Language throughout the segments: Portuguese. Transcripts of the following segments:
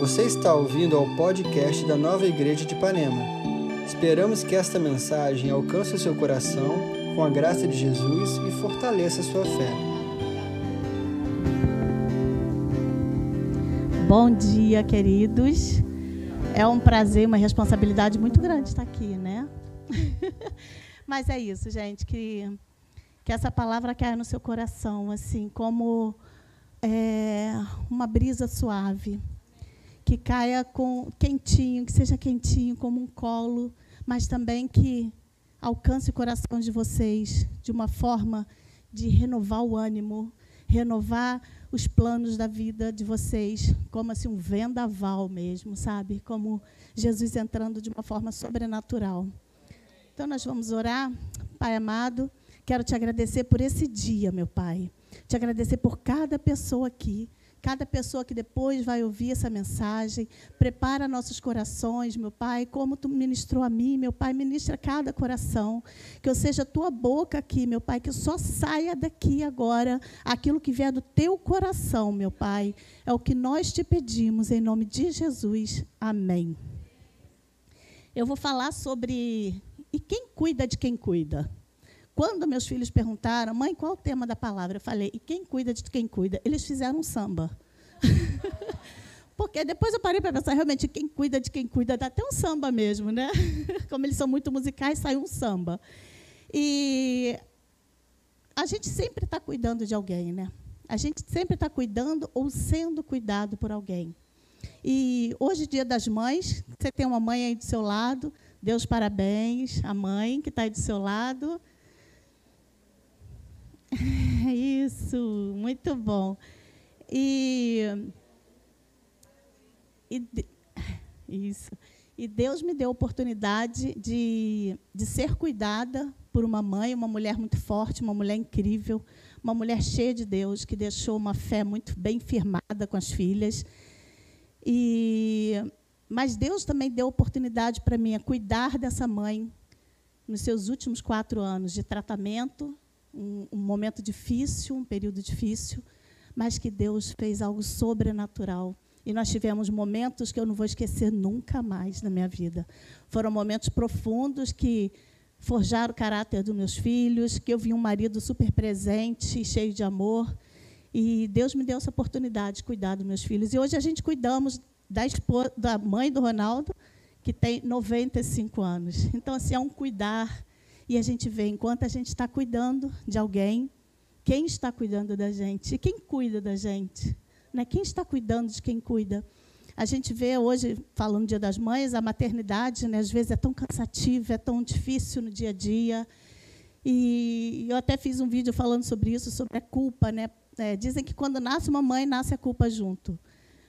Você está ouvindo ao podcast da Nova Igreja de Ipanema. Esperamos que esta mensagem alcance o seu coração com a graça de Jesus e fortaleça a sua fé. Bom dia, queridos. É um prazer, uma responsabilidade muito grande estar aqui, né? Mas é isso, gente, que, que essa palavra caia no seu coração, assim, como é, uma brisa suave que caia com quentinho, que seja quentinho como um colo, mas também que alcance o coração de vocês de uma forma de renovar o ânimo, renovar os planos da vida de vocês, como assim um vendaval mesmo, sabe? Como Jesus entrando de uma forma sobrenatural. Então nós vamos orar, Pai amado, quero te agradecer por esse dia, meu Pai. Te agradecer por cada pessoa aqui cada pessoa que depois vai ouvir essa mensagem. Prepara nossos corações, meu Pai, como tu ministrou a mim, meu Pai, ministra cada coração. Que eu seja tua boca aqui, meu Pai, que só saia daqui agora aquilo que vier do teu coração, meu Pai. É o que nós te pedimos, em nome de Jesus. Amém. Eu vou falar sobre. E quem cuida de quem cuida? Quando meus filhos perguntaram, mãe, qual o tema da palavra? Eu falei, e quem cuida de quem cuida? Eles fizeram um samba. Porque depois eu parei para pensar, realmente, quem cuida de quem cuida, dá até um samba mesmo, né? Como eles são muito musicais, sai um samba. E a gente sempre está cuidando de alguém, né? A gente sempre está cuidando ou sendo cuidado por alguém. E hoje, dia das mães, você tem uma mãe aí do seu lado, Deus parabéns, a mãe que está aí do seu lado. Isso, muito bom. E, e isso. E Deus me deu a oportunidade de, de ser cuidada por uma mãe, uma mulher muito forte, uma mulher incrível, uma mulher cheia de Deus, que deixou uma fé muito bem firmada com as filhas. E, mas Deus também deu oportunidade para mim a cuidar dessa mãe nos seus últimos quatro anos de tratamento um, um momento difícil, um período difícil, mas que Deus fez algo sobrenatural. E nós tivemos momentos que eu não vou esquecer nunca mais na minha vida. Foram momentos profundos que forjaram o caráter dos meus filhos, que eu vi um marido super presente, cheio de amor. E Deus me deu essa oportunidade de cuidar dos meus filhos. E hoje a gente cuidamos da, esposa, da mãe do Ronaldo, que tem 95 anos. Então, assim, é um cuidar e a gente vê, enquanto a gente está cuidando de alguém, quem está cuidando da gente? E quem cuida da gente? Né? Quem está cuidando de quem cuida? A gente vê hoje, falando do Dia das Mães, a maternidade, né, às vezes é tão cansativa, é tão difícil no dia a dia. E eu até fiz um vídeo falando sobre isso, sobre a culpa. Né? É, dizem que quando nasce uma mãe, nasce a culpa junto.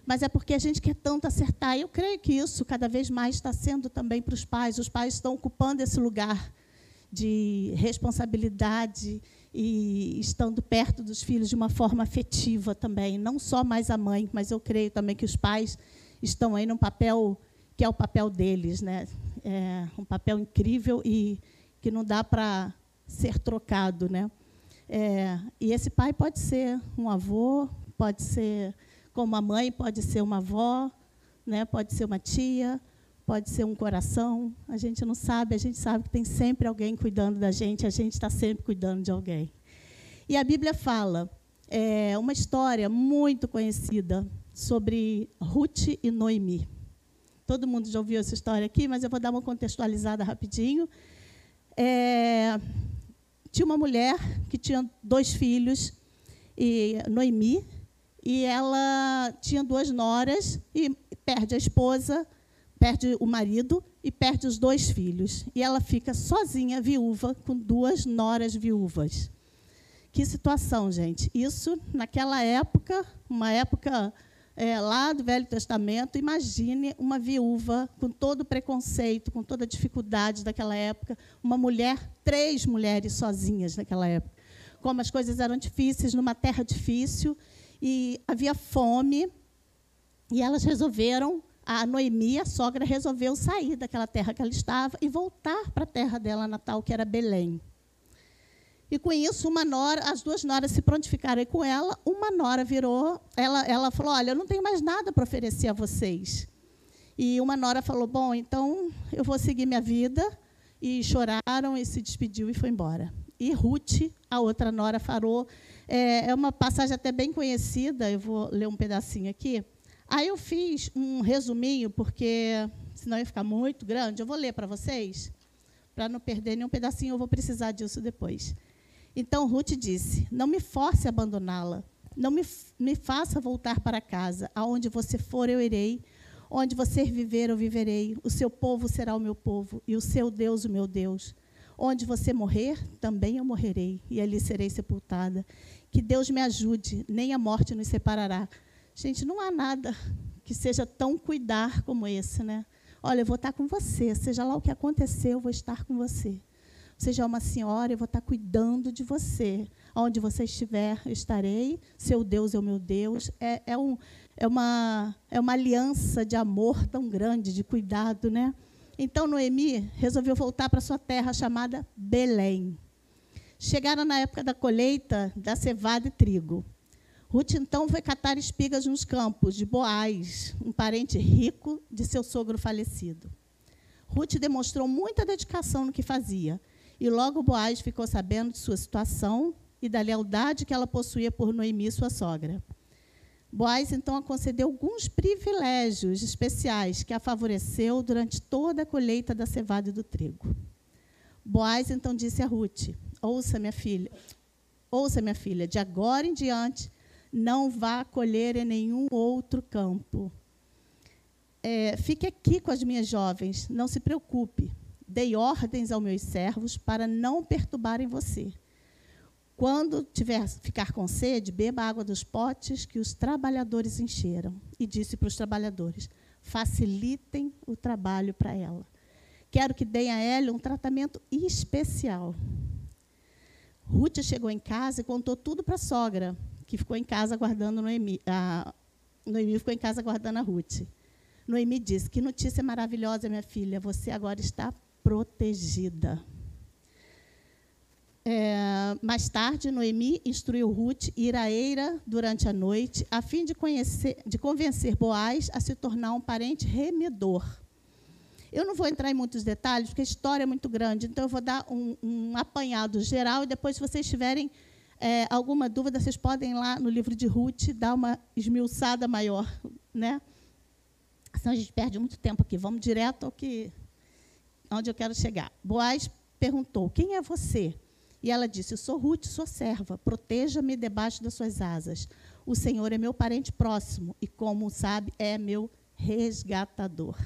Mas é porque a gente quer tanto acertar. E eu creio que isso cada vez mais está sendo também para os pais. Os pais estão ocupando esse lugar de responsabilidade e estando perto dos filhos de uma forma afetiva também, não só mais a mãe, mas eu creio também que os pais estão aí num papel que é o papel deles, né? É um papel incrível e que não dá para ser trocado, né? É, e esse pai pode ser um avô, pode ser como a mãe, pode ser uma avó, né? Pode ser uma tia, pode ser um coração, a gente não sabe, a gente sabe que tem sempre alguém cuidando da gente, a gente está sempre cuidando de alguém. E a Bíblia fala é, uma história muito conhecida sobre Ruth e Noemi. Todo mundo já ouviu essa história aqui, mas eu vou dar uma contextualizada rapidinho. É, tinha uma mulher que tinha dois filhos, e Noemi, e ela tinha duas noras e perde a esposa perde o marido e perde os dois filhos. E ela fica sozinha, viúva, com duas noras viúvas. Que situação, gente. Isso, naquela época, uma época é, lá do Velho Testamento, imagine uma viúva com todo o preconceito, com toda a dificuldade daquela época, uma mulher, três mulheres sozinhas naquela época. Como as coisas eram difíceis, numa terra difícil, e havia fome, e elas resolveram a Noemi, a sogra, resolveu sair daquela terra que ela estava e voltar para a terra dela natal, que era Belém. E com isso, uma nora, as duas noras se prontificaram com ela. Uma nora virou, ela, ela falou: Olha, eu não tenho mais nada para oferecer a vocês. E uma nora falou: Bom, então eu vou seguir minha vida. E choraram e se despediu e foi embora. E Ruth, a outra nora, falou: é, é uma passagem até bem conhecida, eu vou ler um pedacinho aqui. Aí eu fiz um resuminho, porque senão ia ficar muito grande. Eu vou ler para vocês, para não perder nenhum pedacinho, eu vou precisar disso depois. Então Ruth disse: Não me force a abandoná-la. Não me, me faça voltar para casa. Aonde você for, eu irei. Onde você viver, eu viverei. O seu povo será o meu povo, e o seu Deus, o meu Deus. Onde você morrer, também eu morrerei, e ali serei sepultada. Que Deus me ajude, nem a morte nos separará. Gente, não há nada que seja tão cuidar como esse, né? Olha, eu vou estar com você, seja lá o que acontecer, eu vou estar com você. Seja uma senhora, eu vou estar cuidando de você. Onde você estiver, eu estarei. Seu Deus é o meu Deus. É, é, um, é, uma, é uma aliança de amor tão grande, de cuidado, né? Então Noemi resolveu voltar para sua terra chamada Belém. Chegaram na época da colheita da cevada e trigo. Ruth então foi catar espigas nos campos de Boaz, um parente rico de seu sogro falecido. Ruth demonstrou muita dedicação no que fazia, e logo Boaz ficou sabendo de sua situação e da lealdade que ela possuía por Noemi, sua sogra. Boaz então a concedeu alguns privilégios especiais que a favoreceu durante toda a colheita da cevada e do trigo. Boaz então disse a Ruth: Ouça, minha filha, ouça, minha filha, de agora em diante não vá colher em nenhum outro campo. É, fique aqui com as minhas jovens, não se preocupe. Dei ordens aos meus servos para não perturbarem você. Quando tiver ficar com sede, beba água dos potes que os trabalhadores encheram. E disse para os trabalhadores: facilitem o trabalho para ela. Quero que deem a ela um tratamento especial. Ruth chegou em casa e contou tudo para a sogra que ficou em casa guardando Noemi. A Noemi ficou em casa guardando a Ruth. Noemi disse: Que notícia maravilhosa, minha filha, você agora está protegida. É, mais tarde, Noemi instruiu Ruth ir a Eira durante a noite, a fim de, conhecer, de convencer Boaz a se tornar um parente remedor. Eu não vou entrar em muitos detalhes, porque a história é muito grande, então eu vou dar um, um apanhado geral e depois, se vocês tiverem é, alguma dúvida, vocês podem ir lá no livro de Ruth dar uma esmiuçada maior. Né? Senão a gente perde muito tempo aqui. Vamos direto ao que, onde eu quero chegar. Boaz perguntou: Quem é você? E ela disse: Eu sou Ruth, sua serva. Proteja-me debaixo das suas asas. O Senhor é meu parente próximo e, como sabe, é meu resgatador.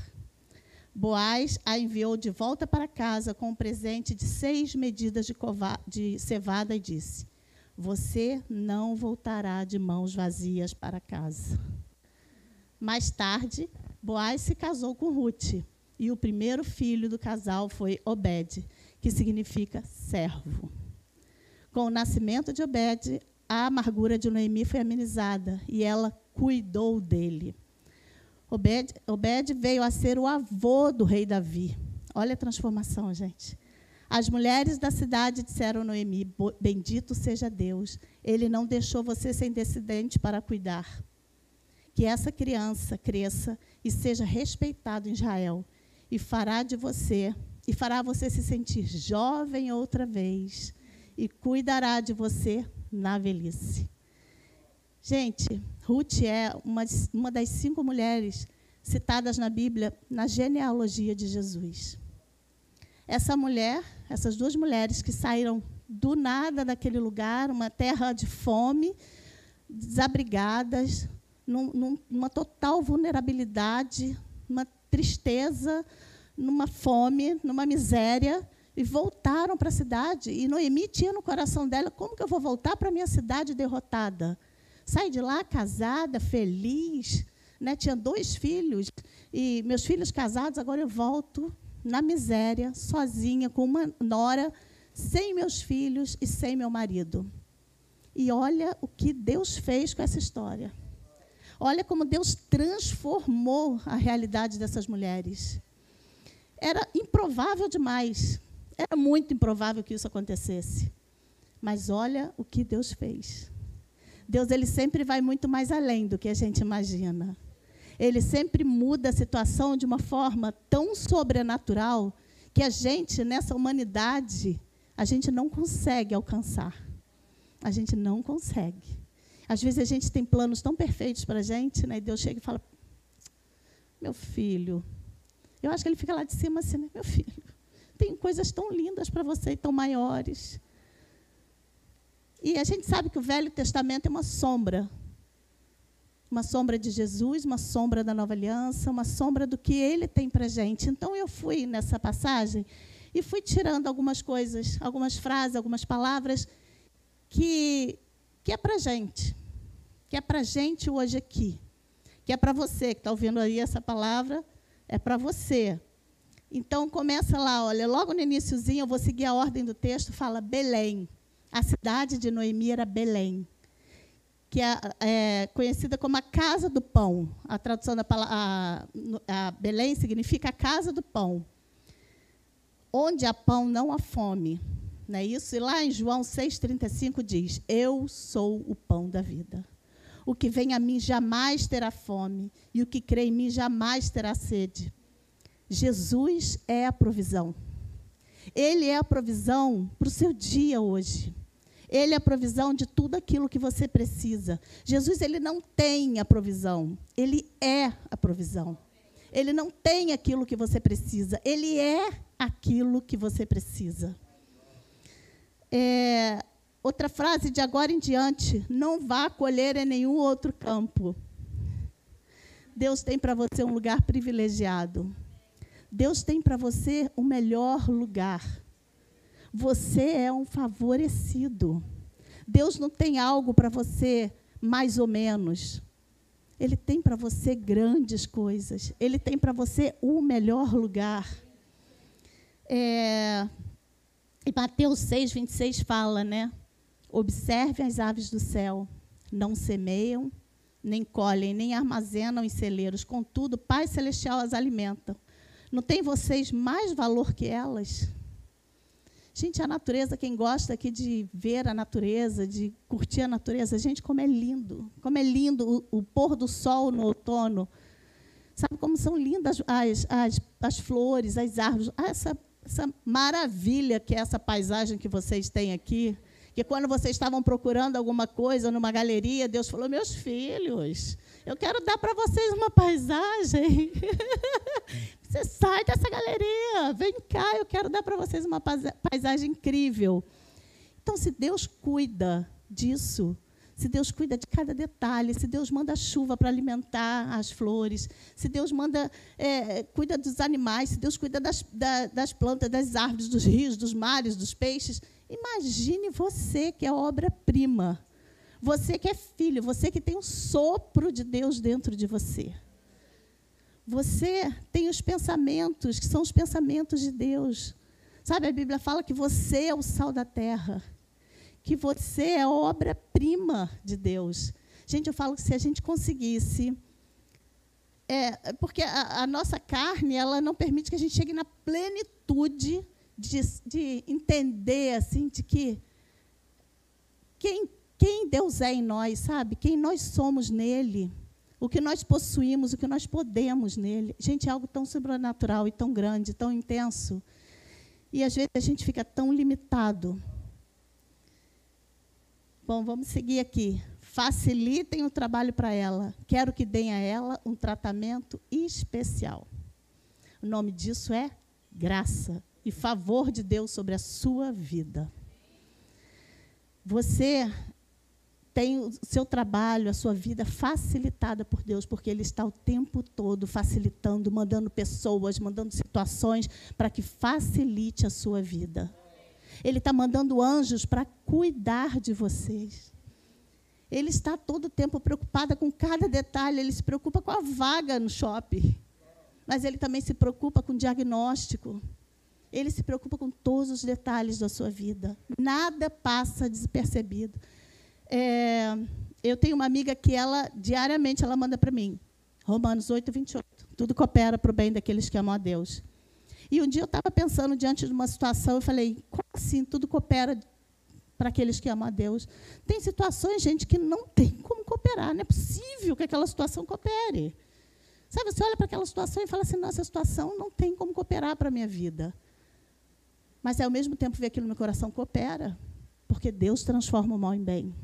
Boaz a enviou de volta para casa com um presente de seis medidas de, cevada e disse: você não voltará de mãos vazias para casa. Mais tarde, Boaz se casou com Ruth, e o primeiro filho do casal foi Obed, que significa servo. Com o nascimento de Obed, a amargura de Noemi foi amenizada e ela cuidou dele. Obed, Obed veio a ser o avô do rei Davi. Olha a transformação, gente. As mulheres da cidade disseram a Noemi: Bendito seja Deus, ele não deixou você sem descendente para cuidar. Que essa criança cresça e seja respeitado em Israel, e fará de você, e fará você se sentir jovem outra vez, e cuidará de você na velhice. Gente, Ruth é uma, uma das cinco mulheres citadas na Bíblia na genealogia de Jesus. Essa mulher, essas duas mulheres que saíram do nada daquele lugar, uma terra de fome, desabrigadas, num, numa total vulnerabilidade, uma tristeza, numa fome, numa miséria, e voltaram para a cidade. E Noemi tinha no coração dela: como que eu vou voltar para a minha cidade derrotada? Sai de lá casada, feliz, né? tinha dois filhos, e meus filhos casados, agora eu volto na miséria, sozinha, com uma nora, sem meus filhos e sem meu marido. E olha o que Deus fez com essa história. Olha como Deus transformou a realidade dessas mulheres. Era improvável demais. Era muito improvável que isso acontecesse. Mas olha o que Deus fez. Deus ele sempre vai muito mais além do que a gente imagina. Ele sempre muda a situação de uma forma tão sobrenatural que a gente nessa humanidade a gente não consegue alcançar. A gente não consegue. Às vezes a gente tem planos tão perfeitos para a gente, né? E Deus chega e fala: Meu filho, eu acho que ele fica lá de cima assim, né? Meu filho, tem coisas tão lindas para você e tão maiores. E a gente sabe que o Velho Testamento é uma sombra. Uma sombra de Jesus, uma sombra da nova aliança, uma sombra do que ele tem para gente. Então eu fui nessa passagem e fui tirando algumas coisas, algumas frases, algumas palavras que, que é para gente. Que é para gente hoje aqui. Que é para você que está ouvindo aí essa palavra, é para você. Então começa lá, olha, logo no iníciozinho, eu vou seguir a ordem do texto, fala Belém. A cidade de Noemi era Belém, que é, é conhecida como a casa do pão. A tradução da palavra a, Belém significa a casa do pão. Onde há pão, não há fome. Não é isso? E lá em João 6,35 diz: Eu sou o pão da vida. O que vem a mim jamais terá fome, e o que crê em mim jamais terá sede. Jesus é a provisão. Ele é a provisão para o seu dia hoje. Ele é a provisão de tudo aquilo que você precisa. Jesus, ele não tem a provisão, ele é a provisão. Ele não tem aquilo que você precisa, ele é aquilo que você precisa. É, outra frase de agora em diante: não vá colher em nenhum outro campo. Deus tem para você um lugar privilegiado. Deus tem para você o melhor lugar. Você é um favorecido. Deus não tem algo para você mais ou menos. Ele tem para você grandes coisas. Ele tem para você o melhor lugar. É, e Mateus 6, 26 fala, né? Observe as aves do céu. Não semeiam, nem colhem, nem armazenam em celeiros. Contudo, Pai Celestial as alimenta. Não tem vocês mais valor que elas? Gente, a natureza, quem gosta aqui de ver a natureza, de curtir a natureza, gente, como é lindo. Como é lindo o, o pôr do sol no outono. Sabe como são lindas as, as, as flores, as árvores. Ah, essa, essa maravilha que é essa paisagem que vocês têm aqui. Que quando vocês estavam procurando alguma coisa numa galeria, Deus falou: Meus filhos, eu quero dar para vocês uma paisagem. Você sai dessa galeria, vem cá, eu quero dar para vocês uma paisagem incrível. Então, se Deus cuida disso, se Deus cuida de cada detalhe, se Deus manda chuva para alimentar as flores, se Deus manda é, cuida dos animais, se Deus cuida das, da, das plantas, das árvores, dos rios, dos mares, dos peixes, imagine você que é obra-prima, você que é filho, você que tem um sopro de Deus dentro de você. Você tem os pensamentos, que são os pensamentos de Deus. Sabe, a Bíblia fala que você é o sal da terra, que você é obra-prima de Deus. Gente, eu falo que se a gente conseguisse. É, porque a, a, nossa carne ela não permite que a gente chegue na plenitude de, de entender assim, de que quem, quem Deus é em nós, sabe? Quem nós somos nele o que nós possuímos, o que nós podemos nele. Gente, é algo tão sobrenatural e tão grande, tão intenso. E às vezes a gente fica tão limitado. Bom, vamos seguir aqui. Facilitem o trabalho para ela. Quero que deem a ela um tratamento especial. O nome disso é graça e favor de Deus sobre a sua vida. Você tem o seu trabalho, a sua vida facilitada por Deus, porque Ele está o tempo todo facilitando, mandando pessoas, mandando situações para que facilite a sua vida. Ele está mandando anjos para cuidar de vocês. Ele está todo o tempo preocupado com cada detalhe, ele se preocupa com a vaga no shopping. Mas ele também se preocupa com o diagnóstico. Ele se preocupa com todos os detalhes da sua vida. Nada passa despercebido. É, eu tenho uma amiga que ela, diariamente, ela manda para mim, Romanos 8, 28. Tudo coopera para o bem daqueles que amam a Deus. E um dia eu estava pensando diante de uma situação, eu falei, como assim tudo coopera para aqueles que amam a Deus. Tem situações, gente, que não tem como cooperar. Não é possível que aquela situação coopere. Sabe, você olha para aquela situação e fala assim: nossa, situação não tem como cooperar para a minha vida. Mas, ao mesmo tempo, ver aquilo no meu coração coopera, porque Deus transforma o mal em bem.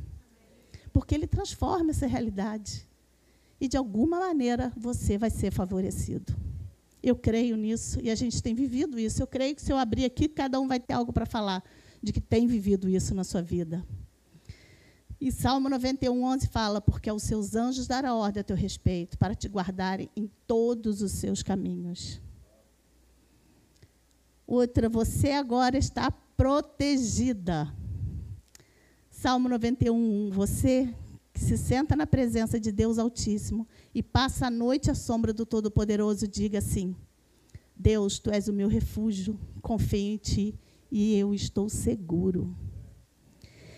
Porque Ele transforma essa realidade. E, de alguma maneira, você vai ser favorecido. Eu creio nisso e a gente tem vivido isso. Eu creio que se eu abrir aqui, cada um vai ter algo para falar de que tem vivido isso na sua vida. E Salmo 91, 11 fala: Porque aos seus anjos dará ordem a teu respeito, para te guardarem em todos os seus caminhos. Outra, você agora está protegida. Salmo 91, 1. Você que se senta na presença de Deus Altíssimo e passa a noite à sombra do Todo-Poderoso, diga assim: Deus, tu és o meu refúgio, confio em ti e eu estou seguro.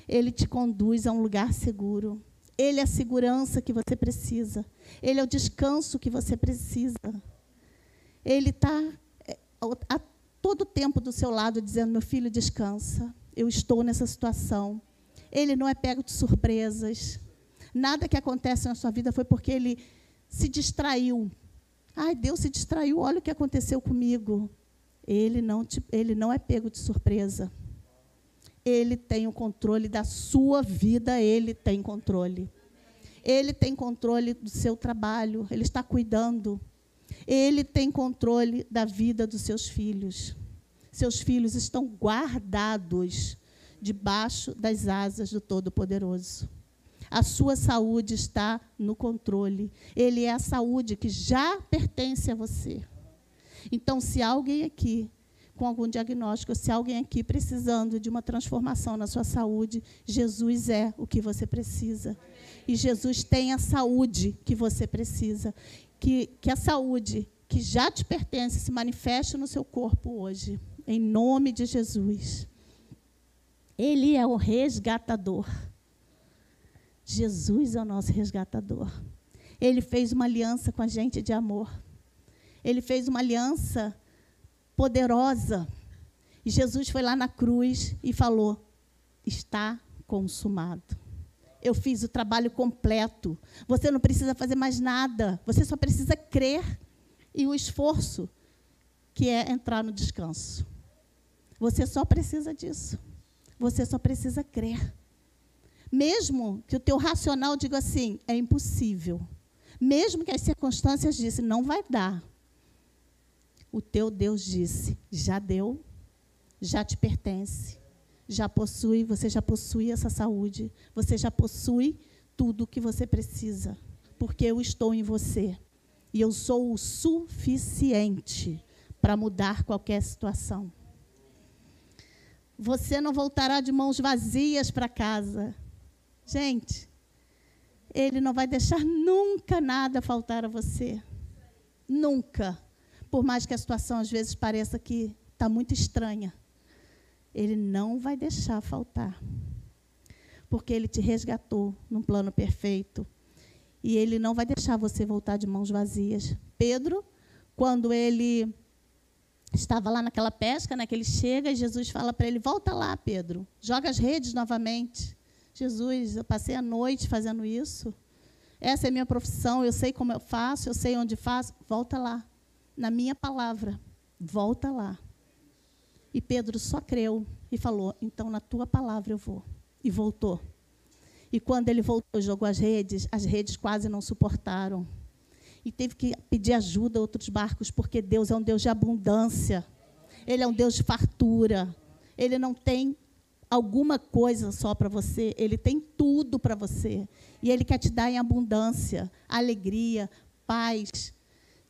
Ele te conduz a um lugar seguro. Ele é a segurança que você precisa. Ele é o descanso que você precisa. Ele está é, a todo tempo do seu lado dizendo: meu filho, descansa. Eu estou nessa situação. Ele não é pego de surpresas. Nada que acontece na sua vida foi porque ele se distraiu. Ai, Deus se distraiu, olha o que aconteceu comigo. Ele não, te, ele não é pego de surpresa. Ele tem o controle da sua vida, ele tem controle. Ele tem controle do seu trabalho, ele está cuidando. Ele tem controle da vida dos seus filhos. Seus filhos estão guardados debaixo das asas do Todo-Poderoso. A sua saúde está no controle. Ele é a saúde que já pertence a você. Então, se alguém aqui com algum diagnóstico, se alguém aqui precisando de uma transformação na sua saúde, Jesus é o que você precisa. E Jesus tem a saúde que você precisa. Que, que a saúde que já te pertence se manifeste no seu corpo hoje, em nome de Jesus. Ele é o resgatador. Jesus é o nosso resgatador. Ele fez uma aliança com a gente de amor. Ele fez uma aliança poderosa. E Jesus foi lá na cruz e falou: Está consumado. Eu fiz o trabalho completo. Você não precisa fazer mais nada. Você só precisa crer e o esforço, que é entrar no descanso. Você só precisa disso. Você só precisa crer. Mesmo que o teu racional diga assim, é impossível. Mesmo que as circunstâncias dizem, não vai dar o teu Deus disse: já deu, já te pertence, já possui, você já possui essa saúde, você já possui tudo o que você precisa, porque eu estou em você e eu sou o suficiente para mudar qualquer situação. Você não voltará de mãos vazias para casa. Gente, ele não vai deixar nunca nada faltar a você. Nunca por mais que a situação às vezes pareça que está muito estranha, Ele não vai deixar faltar. Porque Ele te resgatou num plano perfeito. E Ele não vai deixar você voltar de mãos vazias. Pedro, quando ele estava lá naquela pesca, né, que ele chega e Jesus fala para ele: Volta lá, Pedro, joga as redes novamente. Jesus, eu passei a noite fazendo isso. Essa é a minha profissão, eu sei como eu faço, eu sei onde faço. Volta lá na minha palavra, volta lá. E Pedro só creu e falou: então na tua palavra eu vou. E voltou. E quando ele voltou, jogou as redes, as redes quase não suportaram. E teve que pedir ajuda a outros barcos, porque Deus é um Deus de abundância. Ele é um Deus de fartura. Ele não tem alguma coisa só para você, ele tem tudo para você. E ele quer te dar em abundância, alegria, paz,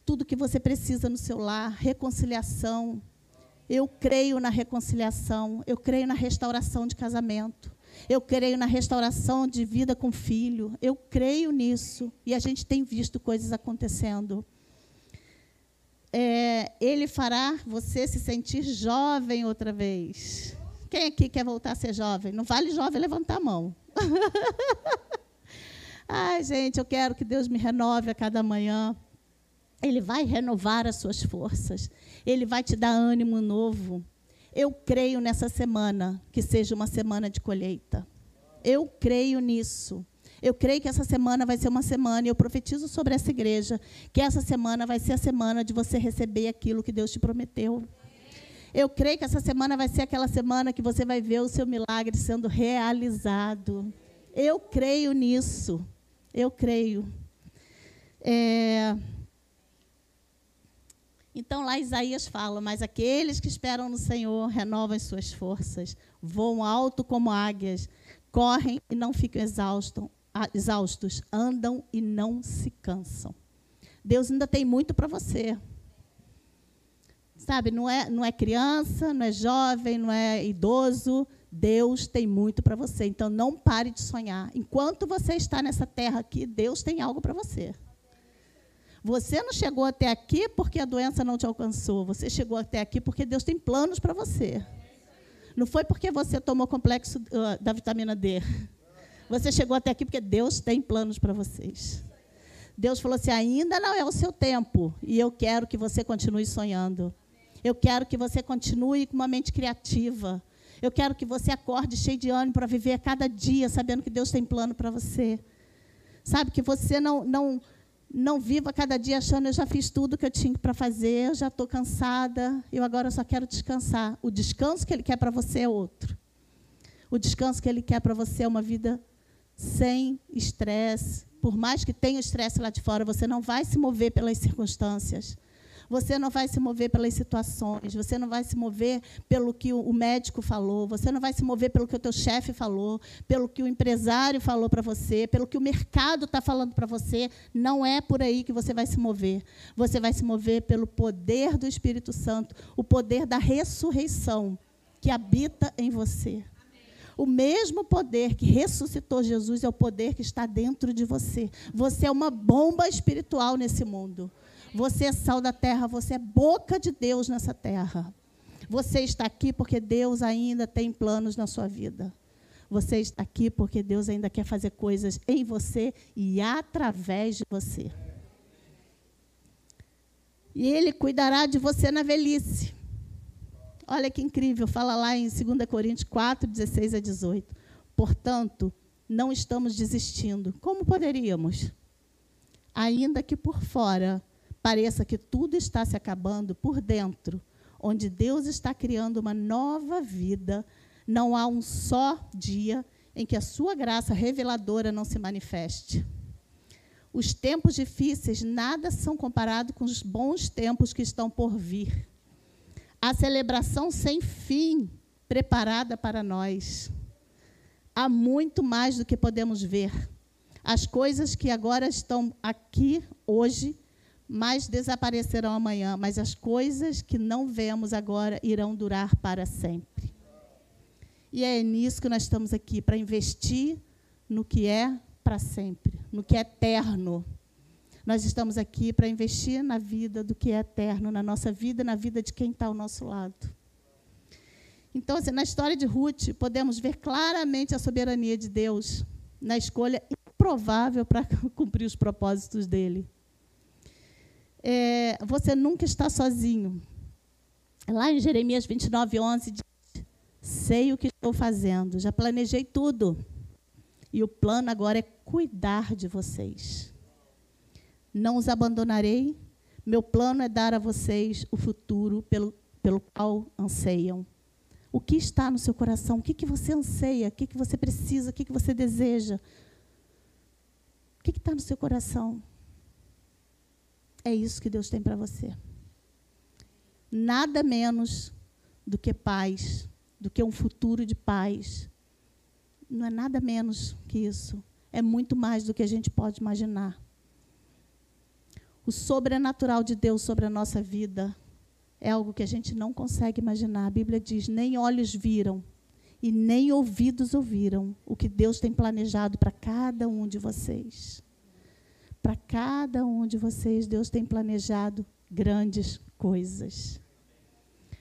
tudo que você precisa no seu lar, reconciliação. Eu creio na reconciliação, eu creio na restauração de casamento, eu creio na restauração de vida com filho, eu creio nisso e a gente tem visto coisas acontecendo. É, ele fará você se sentir jovem outra vez. Quem aqui quer voltar a ser jovem? Não vale jovem levantar a mão. Ai, gente, eu quero que Deus me renove a cada manhã. Ele vai renovar as suas forças. Ele vai te dar ânimo novo. Eu creio nessa semana que seja uma semana de colheita. Eu creio nisso. Eu creio que essa semana vai ser uma semana, e eu profetizo sobre essa igreja, que essa semana vai ser a semana de você receber aquilo que Deus te prometeu. Eu creio que essa semana vai ser aquela semana que você vai ver o seu milagre sendo realizado. Eu creio nisso. Eu creio. É... Então lá Isaías fala: Mas aqueles que esperam no Senhor renovam as suas forças, voam alto como águias, correm e não ficam exaustos, exaustos andam e não se cansam. Deus ainda tem muito para você. Sabe, não é, não é criança, não é jovem, não é idoso. Deus tem muito para você. Então não pare de sonhar. Enquanto você está nessa terra aqui, Deus tem algo para você. Você não chegou até aqui porque a doença não te alcançou. Você chegou até aqui porque Deus tem planos para você. Não foi porque você tomou complexo uh, da vitamina D. Você chegou até aqui porque Deus tem planos para vocês. Deus falou assim: ainda não é o seu tempo. E eu quero que você continue sonhando. Eu quero que você continue com uma mente criativa. Eu quero que você acorde cheio de ânimo para viver cada dia, sabendo que Deus tem plano para você. Sabe, que você não, não, não viva cada dia achando eu já fiz tudo que eu tinha para fazer, eu já estou cansada, eu agora só quero descansar. O descanso que Ele quer para você é outro. O descanso que Ele quer para você é uma vida sem estresse. Por mais que tenha estresse lá de fora, você não vai se mover pelas circunstâncias. Você não vai se mover pelas situações, você não vai se mover pelo que o médico falou, você não vai se mover pelo que o teu chefe falou, pelo que o empresário falou para você, pelo que o mercado está falando para você. Não é por aí que você vai se mover. Você vai se mover pelo poder do Espírito Santo, o poder da ressurreição que habita em você. O mesmo poder que ressuscitou Jesus é o poder que está dentro de você. Você é uma bomba espiritual nesse mundo. Você é sal da terra, você é boca de Deus nessa terra. Você está aqui porque Deus ainda tem planos na sua vida. Você está aqui porque Deus ainda quer fazer coisas em você e através de você. E Ele cuidará de você na velhice. Olha que incrível, fala lá em 2 Coríntios 4, 16 a 18. Portanto, não estamos desistindo. Como poderíamos? Ainda que por fora pareça que tudo está se acabando por dentro, onde Deus está criando uma nova vida, não há um só dia em que a sua graça reveladora não se manifeste. Os tempos difíceis nada são comparados com os bons tempos que estão por vir. A celebração sem fim preparada para nós. Há muito mais do que podemos ver. As coisas que agora estão aqui hoje mas desaparecerão amanhã, mas as coisas que não vemos agora irão durar para sempre. E é nisso que nós estamos aqui, para investir no que é para sempre, no que é eterno. Nós estamos aqui para investir na vida do que é eterno, na nossa vida, na vida de quem está ao nosso lado. Então, assim, na história de Ruth, podemos ver claramente a soberania de Deus na escolha improvável para cumprir os propósitos dele é, você nunca está sozinho. Lá em Jeremias 29, 11, diz: Sei o que estou fazendo, já planejei tudo. E o plano agora é cuidar de vocês. Não os abandonarei. Meu plano é dar a vocês o futuro pelo, pelo qual anseiam. O que está no seu coração? O que, que você anseia? O que, que você precisa? O que, que você deseja? O que está no seu coração? É isso que Deus tem para você. Nada menos do que paz, do que um futuro de paz. Não é nada menos que isso. É muito mais do que a gente pode imaginar. O sobrenatural de Deus sobre a nossa vida é algo que a gente não consegue imaginar. A Bíblia diz: nem olhos viram e nem ouvidos ouviram o que Deus tem planejado para cada um de vocês. Para cada um de vocês, Deus tem planejado grandes coisas.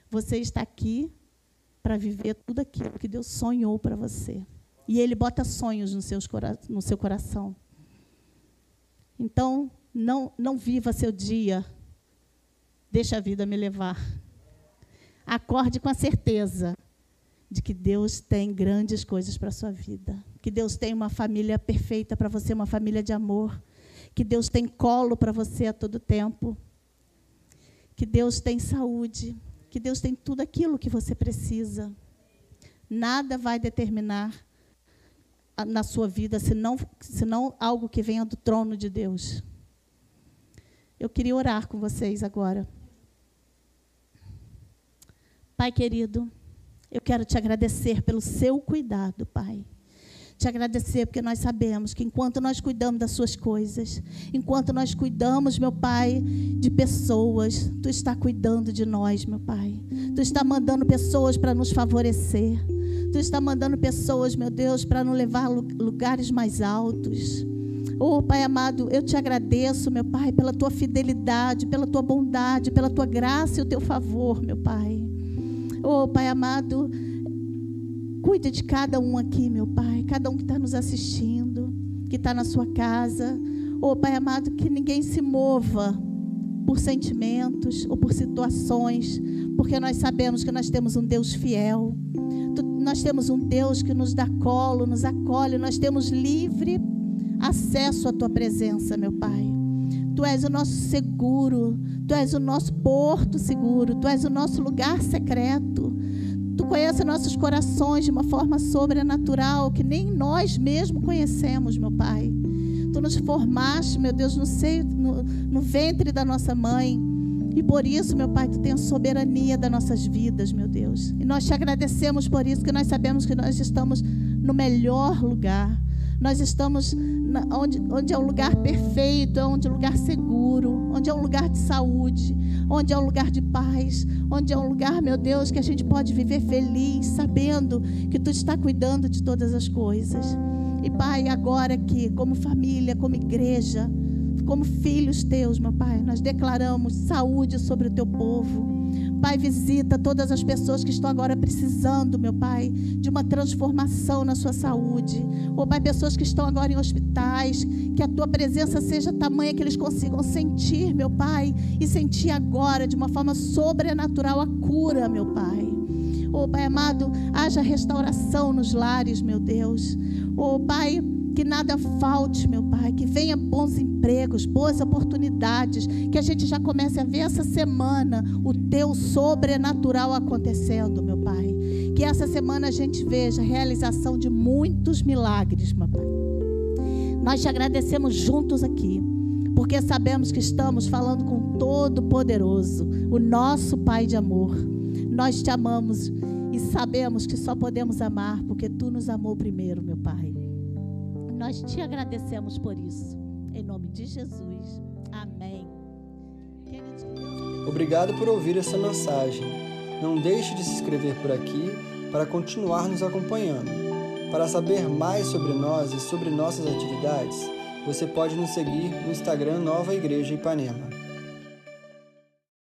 Você está aqui para viver tudo aquilo que Deus sonhou para você. E Ele bota sonhos no, seus, no seu coração. Então, não, não viva seu dia. Deixa a vida me levar. acorde com a certeza de que Deus tem grandes coisas para a sua vida. Que Deus tem uma família perfeita para você, uma família de amor. Que Deus tem colo para você a todo tempo. Que Deus tem saúde. Que Deus tem tudo aquilo que você precisa. Nada vai determinar na sua vida senão, senão algo que venha do trono de Deus. Eu queria orar com vocês agora. Pai querido, eu quero te agradecer pelo seu cuidado, Pai. Te agradecer porque nós sabemos que enquanto nós cuidamos das suas coisas, enquanto nós cuidamos, meu Pai, de pessoas, tu está cuidando de nós, meu Pai. Tu está mandando pessoas para nos favorecer. Tu está mandando pessoas, meu Deus, para nos levar a lugares mais altos. Oh, Pai amado, eu te agradeço, meu Pai, pela tua fidelidade, pela tua bondade, pela tua graça e o teu favor, meu Pai. Oh, Pai amado, cuide de cada um aqui, meu Pai, cada um que está nos assistindo, que está na sua casa. Oh, Pai amado, que ninguém se mova por sentimentos ou por situações, porque nós sabemos que nós temos um Deus fiel. Nós temos um Deus que nos dá colo, nos acolhe, nós temos livre acesso à tua presença, meu Pai. Tu és o nosso seguro, Tu és o nosso porto seguro, Tu és o nosso lugar secreto. Tu conheces nossos corações de uma forma sobrenatural que nem nós mesmos conhecemos, meu Pai. Tu nos formaste, meu Deus, no seio, no, no ventre da nossa mãe. E por isso, meu Pai, Tu tens a soberania das nossas vidas, meu Deus. E nós te agradecemos por isso, que nós sabemos que nós estamos no melhor lugar. Nós estamos onde, onde é um lugar perfeito, onde é um lugar seguro, onde é um lugar de saúde, onde é um lugar de paz, onde é um lugar, meu Deus, que a gente pode viver feliz, sabendo que Tu está cuidando de todas as coisas. E Pai, agora que, como família, como igreja, como filhos teus, meu Pai, nós declaramos saúde sobre o teu povo. Pai, visita todas as pessoas que estão agora precisando, meu Pai, de uma transformação na sua saúde. Ou, Pai, pessoas que estão agora em hospitais, que a tua presença seja tamanha que eles consigam sentir, meu Pai, e sentir agora, de uma forma sobrenatural, a cura, meu Pai. Oh, Pai amado, haja restauração nos lares, meu Deus. Oh, Pai, que nada falte, meu Pai, que venha bons empregos, boas oportunidades, que a gente já comece a ver essa semana o teu sobrenatural acontecendo, meu Pai. Que essa semana a gente veja a realização de muitos milagres, meu Pai. Nós te agradecemos juntos aqui, porque sabemos que estamos falando com Todo-Poderoso, o nosso Pai de amor. Nós te amamos e sabemos que só podemos amar porque tu nos amou primeiro, meu Pai. Nós te agradecemos por isso. Em nome de Jesus. Amém. Obrigado por ouvir essa mensagem. Não deixe de se inscrever por aqui para continuar nos acompanhando. Para saber mais sobre nós e sobre nossas atividades, você pode nos seguir no Instagram Nova Igreja Ipanema.